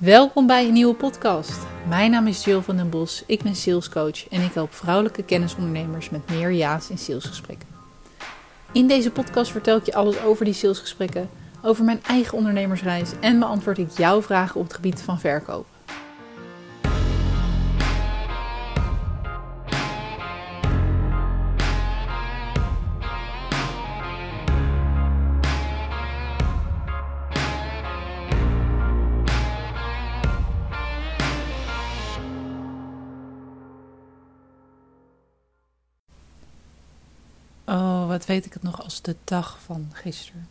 Welkom bij een nieuwe podcast. Mijn naam is Jill van den Bos, ik ben salescoach en ik help vrouwelijke kennisondernemers met meer ja's in salesgesprekken. In deze podcast vertel ik je alles over die salesgesprekken, over mijn eigen ondernemersreis en beantwoord ik jouw vragen op het gebied van verkoop. Wat weet ik het nog als de dag van gisteren.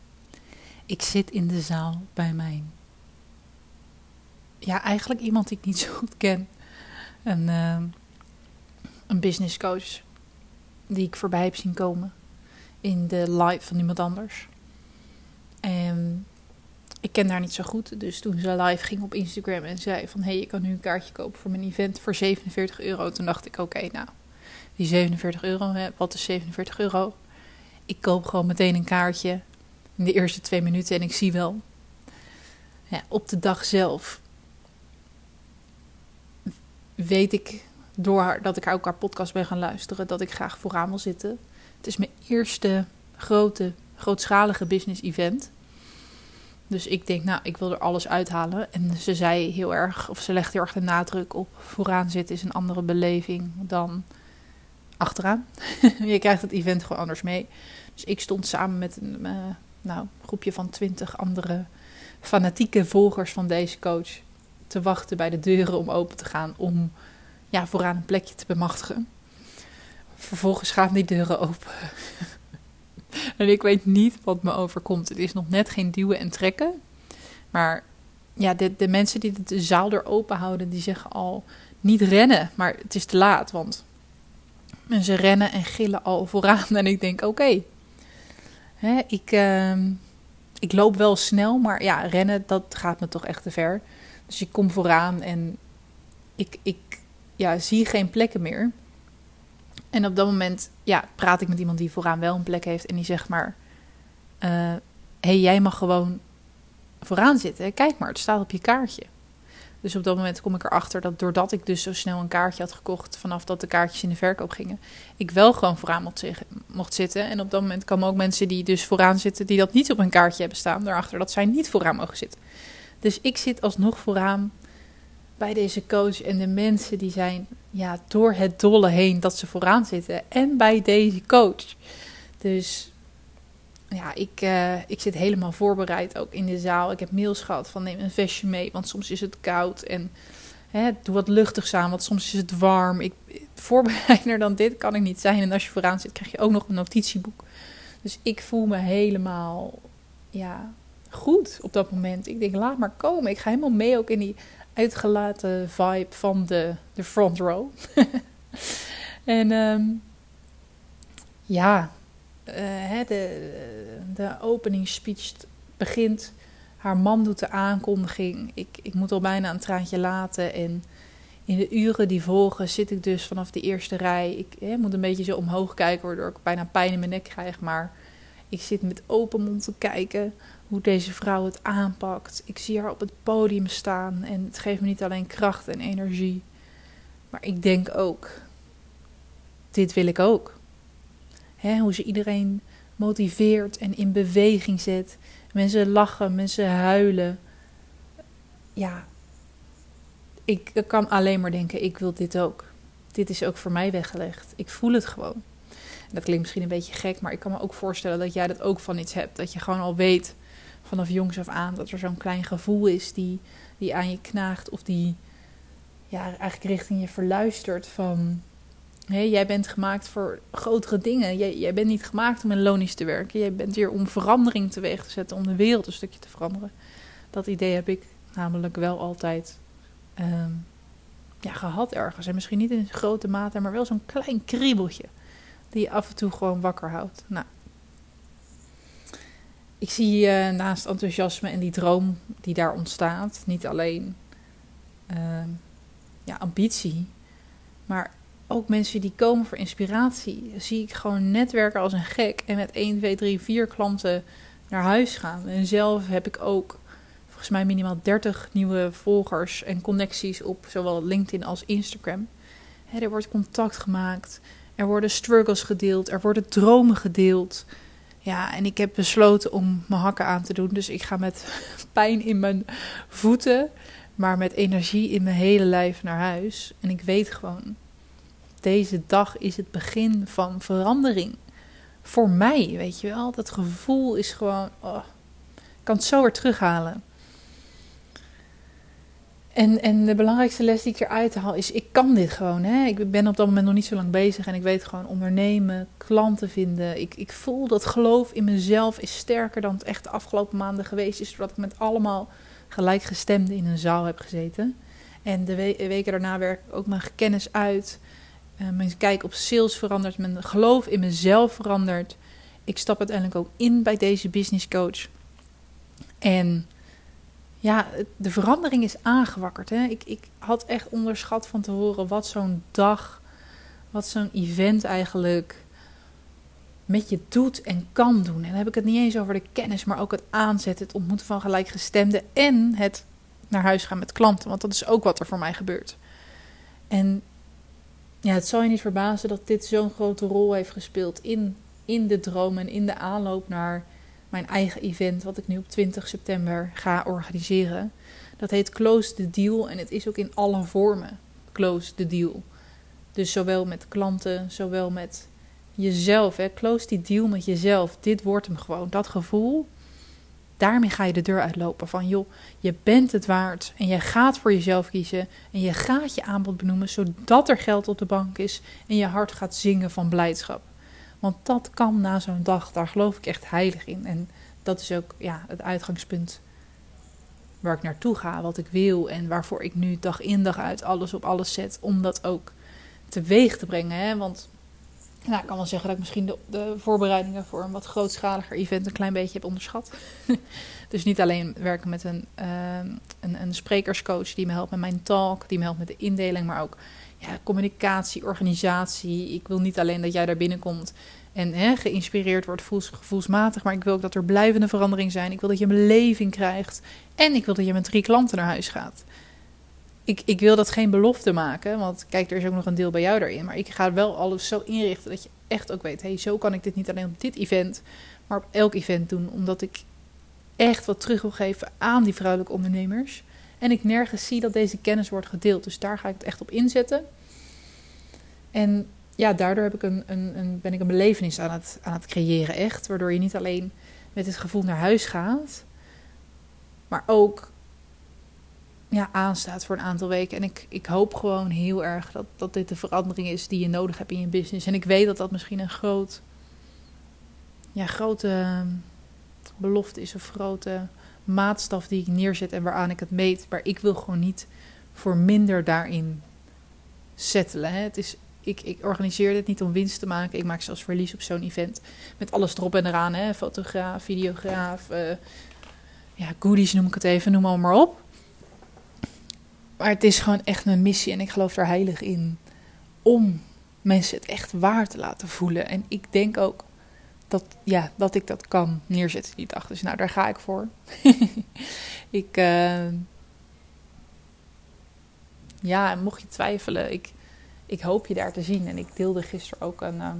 Ik zit in de zaal bij mijn. Ja, eigenlijk iemand die ik niet zo goed ken. Een, uh, een business coach. Die ik voorbij heb zien komen. In de live van iemand anders. En ik ken haar niet zo goed. Dus toen ze live ging op Instagram en zei van... hé, hey, je kan nu een kaartje kopen voor mijn event voor 47 euro. Toen dacht ik, oké, nou, die 47 euro, hè, wat is 47 euro? Ik koop gewoon meteen een kaartje in de eerste twee minuten en ik zie wel. Ja, op de dag zelf weet ik door dat ik ook haar podcast ben gaan luisteren, dat ik graag vooraan wil zitten. Het is mijn eerste grote, grootschalige business event. Dus ik denk, nou, ik wil er alles uithalen. En ze zei heel erg, of ze legt heel erg de nadruk op vooraan zitten is een andere beleving dan achteraan. je krijgt het event gewoon anders mee. Dus ik stond samen met een uh, nou, groepje van twintig andere fanatieke volgers van deze coach te wachten bij de deuren om open te gaan om ja, vooraan een plekje te bemachtigen. Vervolgens gaan die deuren open. en ik weet niet wat me overkomt. Het is nog net geen duwen en trekken. Maar ja, de, de mensen die de zaal er open houden, die zeggen al niet rennen. Maar het is te laat, want en ze rennen en gillen al vooraan. En ik denk, oké, ik, uh, ik loop wel snel, maar ja, rennen, dat gaat me toch echt te ver. Dus ik kom vooraan en ik, ik ja, zie geen plekken meer. En op dat moment ja, praat ik met iemand die vooraan wel een plek heeft. En die zegt maar, hé, uh, hey, jij mag gewoon vooraan zitten. Kijk maar, het staat op je kaartje. Dus op dat moment kom ik erachter dat doordat ik dus zo snel een kaartje had gekocht, vanaf dat de kaartjes in de verkoop gingen, ik wel gewoon vooraan mocht, zitten. En op dat moment komen ook mensen die dus vooraan zitten, die dat niet op een kaartje hebben staan, daarachter dat zij niet vooraan mogen zitten. Dus ik zit alsnog vooraan bij deze coach en de mensen die zijn ja, door het dolle heen dat ze vooraan zitten. En bij deze coach. Dus ja, ik, uh, ik zit helemaal voorbereid ook in de zaal. Ik heb mails gehad van neem een vestje mee, want soms is het koud. En hè, doe wat luchtigs aan, want soms is het warm. Ik, voorbereider dan dit kan ik niet zijn. En als je vooraan zit, krijg je ook nog een notitieboek. Dus ik voel me helemaal ja, goed op dat moment. Ik denk, laat maar komen. Ik ga helemaal mee ook in die uitgelaten vibe van de, de front row. en um, ja, uh, de, de opening speech begint. Haar man doet de aankondiging. Ik, ik moet al bijna een traantje laten. En in de uren die volgen zit ik dus vanaf de eerste rij. Ik hè, moet een beetje zo omhoog kijken, waardoor ik bijna pijn in mijn nek krijg. Maar ik zit met open mond te kijken hoe deze vrouw het aanpakt. Ik zie haar op het podium staan en het geeft me niet alleen kracht en energie. Maar ik denk ook, dit wil ik ook. Hoe ze iedereen motiveert en in beweging zet. Mensen lachen, mensen huilen. Ja, ik kan alleen maar denken, ik wil dit ook. Dit is ook voor mij weggelegd. Ik voel het gewoon. dat klinkt misschien een beetje gek, maar ik kan me ook voorstellen dat jij dat ook van iets hebt. Dat je gewoon al weet vanaf jongs af aan dat er zo'n klein gevoel is die, die aan je knaagt of die ja, eigenlijk richting je verluistert van Jij bent gemaakt voor grotere dingen. Jij, jij bent niet gemaakt om in lonisch te werken. Jij bent hier om verandering teweeg te zetten, om de wereld een stukje te veranderen. Dat idee heb ik namelijk wel altijd um, ja, gehad ergens. En misschien niet in grote mate, maar wel zo'n klein kriebeltje. Die je af en toe gewoon wakker houdt. Nou, ik zie uh, naast enthousiasme en die droom die daar ontstaat, niet alleen uh, ja, ambitie, maar ook mensen die komen voor inspiratie, zie ik gewoon netwerken als een gek en met 1, 2, 3, 4 klanten naar huis gaan. En zelf heb ik ook volgens mij minimaal 30 nieuwe volgers en connecties op zowel LinkedIn als Instagram. er wordt contact gemaakt, er worden struggles gedeeld, er worden dromen gedeeld. Ja, en ik heb besloten om mijn hakken aan te doen. Dus ik ga met pijn in mijn voeten, maar met energie in mijn hele lijf naar huis. En ik weet gewoon, deze dag is het begin van verandering. Voor mij, weet je wel. Dat gevoel is gewoon, oh, ik kan het zo weer terughalen. En, en de belangrijkste les die ik eruit haal is: ik kan dit gewoon. Hè? Ik ben op dat moment nog niet zo lang bezig en ik weet gewoon ondernemen, klanten vinden. Ik, ik voel dat geloof in mezelf is sterker dan het echt de afgelopen maanden geweest is, doordat ik met allemaal gelijkgestemden in een zaal heb gezeten. En de weken daarna werk ik ook mijn kennis uit. Uh, mijn kijk op sales verandert, mijn geloof in mezelf verandert. Ik stap uiteindelijk ook in bij deze business coach. En ja, de verandering is aangewakkerd. Hè? Ik, ik had echt onderschat van te horen wat zo'n dag, wat zo'n event eigenlijk met je doet en kan doen. En dan heb ik het niet eens over de kennis, maar ook het aanzetten, het ontmoeten van gelijkgestemden en het naar huis gaan met klanten. Want dat is ook wat er voor mij gebeurt. En ja, het zal je niet verbazen dat dit zo'n grote rol heeft gespeeld in, in de droom en in de aanloop naar mijn eigen event, wat ik nu op 20 september ga organiseren. Dat heet Close the Deal en het is ook in alle vormen Close the Deal. Dus zowel met klanten, zowel met jezelf. Hè. Close die deal met jezelf. Dit wordt hem gewoon. Dat gevoel, daarmee ga je de deur uitlopen. Van joh, je bent het waard en je gaat voor jezelf kiezen. En je gaat je aanbod benoemen zodat er geld op de bank is. En je hart gaat zingen van blijdschap. Want dat kan na zo'n dag, daar geloof ik echt heilig in. En dat is ook ja, het uitgangspunt waar ik naartoe ga, wat ik wil en waarvoor ik nu dag in dag uit alles op alles zet om dat ook teweeg te brengen. Hè? Want nou, ik kan wel zeggen dat ik misschien de, de, voorbereidingen voor een wat grootschaliger event een klein beetje heb onderschat. dus niet alleen werken met een, uh, een, een sprekerscoach die me helpt met mijn talk, die me helpt met de indeling, maar ook ja, communicatie, organisatie. Ik wil niet alleen dat jij daar binnenkomt en hè, geïnspireerd wordt voels, gevoelsmatig, maar ik wil ook dat er blijvende verandering zijn. Ik wil dat je een beleving krijgt en ik wil dat je met drie klanten naar huis gaat. Ik, ik wil dat geen belofte maken, want kijk, er is ook nog een deel bij jou daarin. Maar ik ga wel alles zo inrichten dat je echt ook weet: hey, zo kan ik dit niet alleen op dit event, maar op elk event doen. Omdat ik echt wat terug wil geven aan die vrouwelijke ondernemers. En ik nergens zie dat deze kennis wordt gedeeld. Dus daar ga ik het echt op inzetten. En ja, daardoor heb ik een, een, een, ben ik een belevenis aan het, aan het creëren, echt. Waardoor je niet alleen met het gevoel naar huis gaat, maar ook ja, aanstaat voor een aantal weken. En ik, ik hoop gewoon heel erg dat, dat dit de verandering is die je nodig hebt in je business. En ik weet dat dat misschien een groot, ja, grote belofte is of grote maatstaf die ik neerzet en waaraan ik het meet. Maar ik wil gewoon niet voor minder daarin settelen. Hè. Het is, ik, ik organiseer dit niet om winst te maken. Ik maak zelfs verlies op zo'n event. Met alles erop en eraan. Hè. Fotograaf, videograaf. Uh, ja, goodies noem ik het even. Noem maar, maar op. Maar het is gewoon echt mijn missie. En ik geloof er heilig in. Om mensen het echt waar te laten voelen. En ik denk ook dat, ja, dat ik dat kan neerzetten die dag. Dus nou, daar ga ik voor. ik, uh, ja, mocht je twijfelen, ik, ik hoop je daar te zien. En ik deelde gisteren ook een, uh,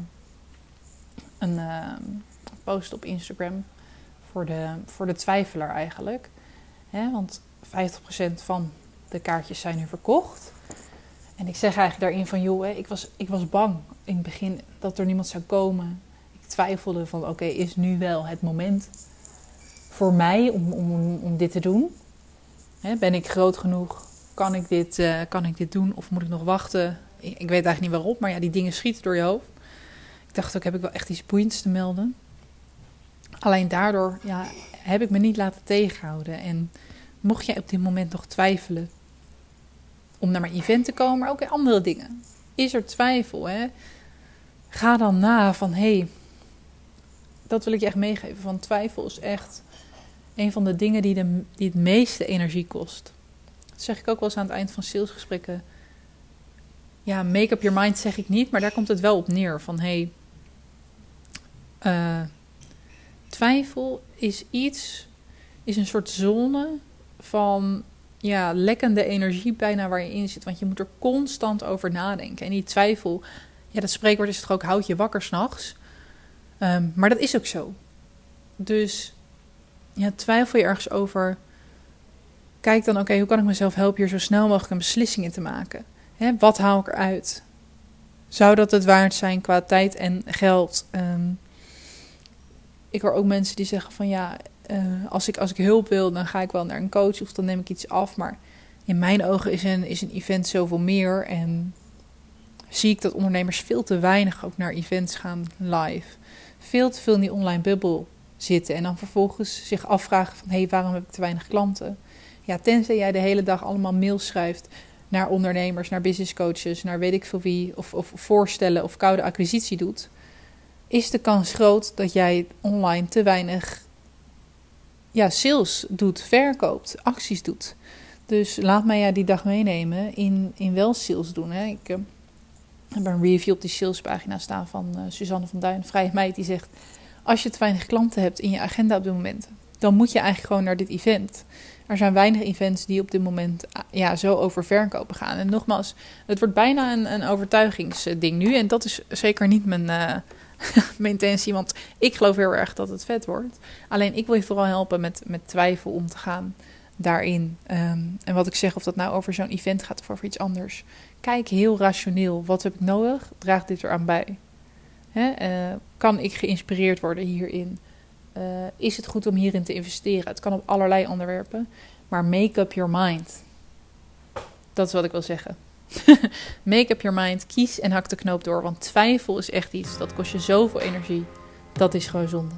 een uh, post op Instagram voor de, voor de twijfelaar eigenlijk. Want 50% van de kaartjes zijn nu verkocht. En ik zeg eigenlijk daarin van, joh, ik, was, ik was bang in het begin dat er niemand zou komen twijfelde van oké, is nu wel het moment voor mij om, om, om dit te doen? ben ik groot genoeg? Kan ik, dit, uh, kan ik dit doen of moet ik nog wachten? Ik, weet eigenlijk niet waarom, maar ja, die dingen schieten door je hoofd. Ik dacht ook, heb ik wel echt iets boeiends te melden? Alleen daardoor ja, heb ik me niet laten tegenhouden. En mocht jij op dit moment nog twijfelen om naar mijn event te komen, maar ook in andere dingen. Is er twijfel? Hè? Ga dan na van hé, hey, dat wil ik je echt meegeven. Van twijfel is echt een van de dingen die, de, die het meeste energie kost. Dat zeg ik ook wel eens aan het eind van salesgesprekken. Ja, make up your mind zeg ik niet, maar daar komt het wel op neer. Van hey, uh, twijfel is iets, is een soort zone van ja, lekkende energie bijna waar je in zit. Want je moet er constant over nadenken. En die twijfel, ja, dat spreekwoord is toch ook houd je wakker s'nachts. Um, maar dat is ook zo. Dus ja, twijfel je ergens over. Kijk dan, oké, hoe kan ik mezelf helpen hier zo snel mogelijk een beslissing in te maken? Hè, wat haal ik eruit? Zou dat het waard zijn qua tijd en geld? Um, ik hoor ook mensen die zeggen van ja, uh, als, ik, als ik hulp wil, dan ga ik wel naar een coach of dan neem ik iets af. Maar in mijn ogen is een, is een event zoveel meer. En zie ik dat ondernemers veel te weinig ook naar events gaan live. Veel te veel in die online bubbel zitten. En dan vervolgens zich afvragen van hé, waarom heb ik te weinig klanten? Ja, tenzij jij de hele dag allemaal mails schrijft naar ondernemers, naar business coaches, naar weet ik veel wie, of, of voorstellen of koude acquisitie doet, is de kans groot dat jij online te weinig ja, sales doet, verkoopt, acties doet. Dus laat mij ja die dag meenemen in, in wel sales doen. Hè. Ik uh, heb een review op die salespagina staan van uh, Suzanne van Duin, vrije meid, die zegt... Als je te weinig klanten hebt in je agenda op dit moment, dan moet je eigenlijk gewoon naar dit event. Er zijn weinig events die op dit moment ah, ja, zo over verkopen gaan. En nogmaals, het wordt bijna een, een overtuigingsding nu. En dat is zeker niet mijn, uh, mijn intentie, want ik geloof heel erg dat het vet wordt. Alleen ik wil je vooral helpen met, met twijfel om te gaan daarin. Ehm, en wat ik zeg, of dat nou over zo'n event gaat of over iets anders. Kijk heel rationeel. Wat heb ik nodig? Draag dit eraan bij. Hè? Uh, kan ik geïnspireerd worden hierin? Uh, is het goed om hierin te investeren? Het kan op allerlei onderwerpen. Maar make up your mind. Dat is wat ik wil zeggen. Make up your mind, kies en hak de knoop door. Want twijfel is echt iets, dat kost je zoveel energie. Dat is gewoon zonde.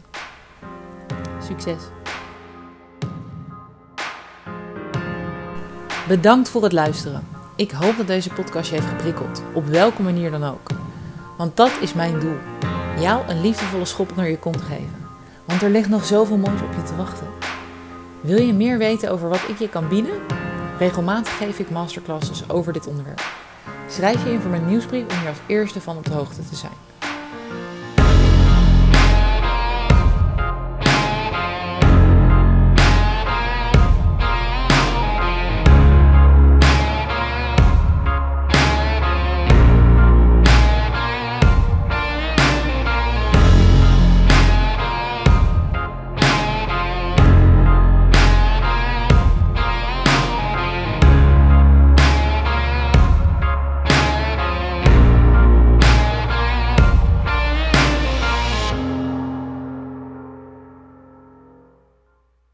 Succes! Bedankt voor het luisteren. Ik hoop dat deze podcast je heeft geprikkeld, op welke manier dan ook. Want dat is mijn doel: jou een liefdevolle schop onder je kont geven. Want er ligt nog zoveel moois op je te wachten. Wil je meer weten over wat ik je kan bieden? Regelmatig geef ik masterclasses over dit onderwerp. Schrijf je in voor mijn nieuwsbrief om hier als eerste van op de hoogte te zijn.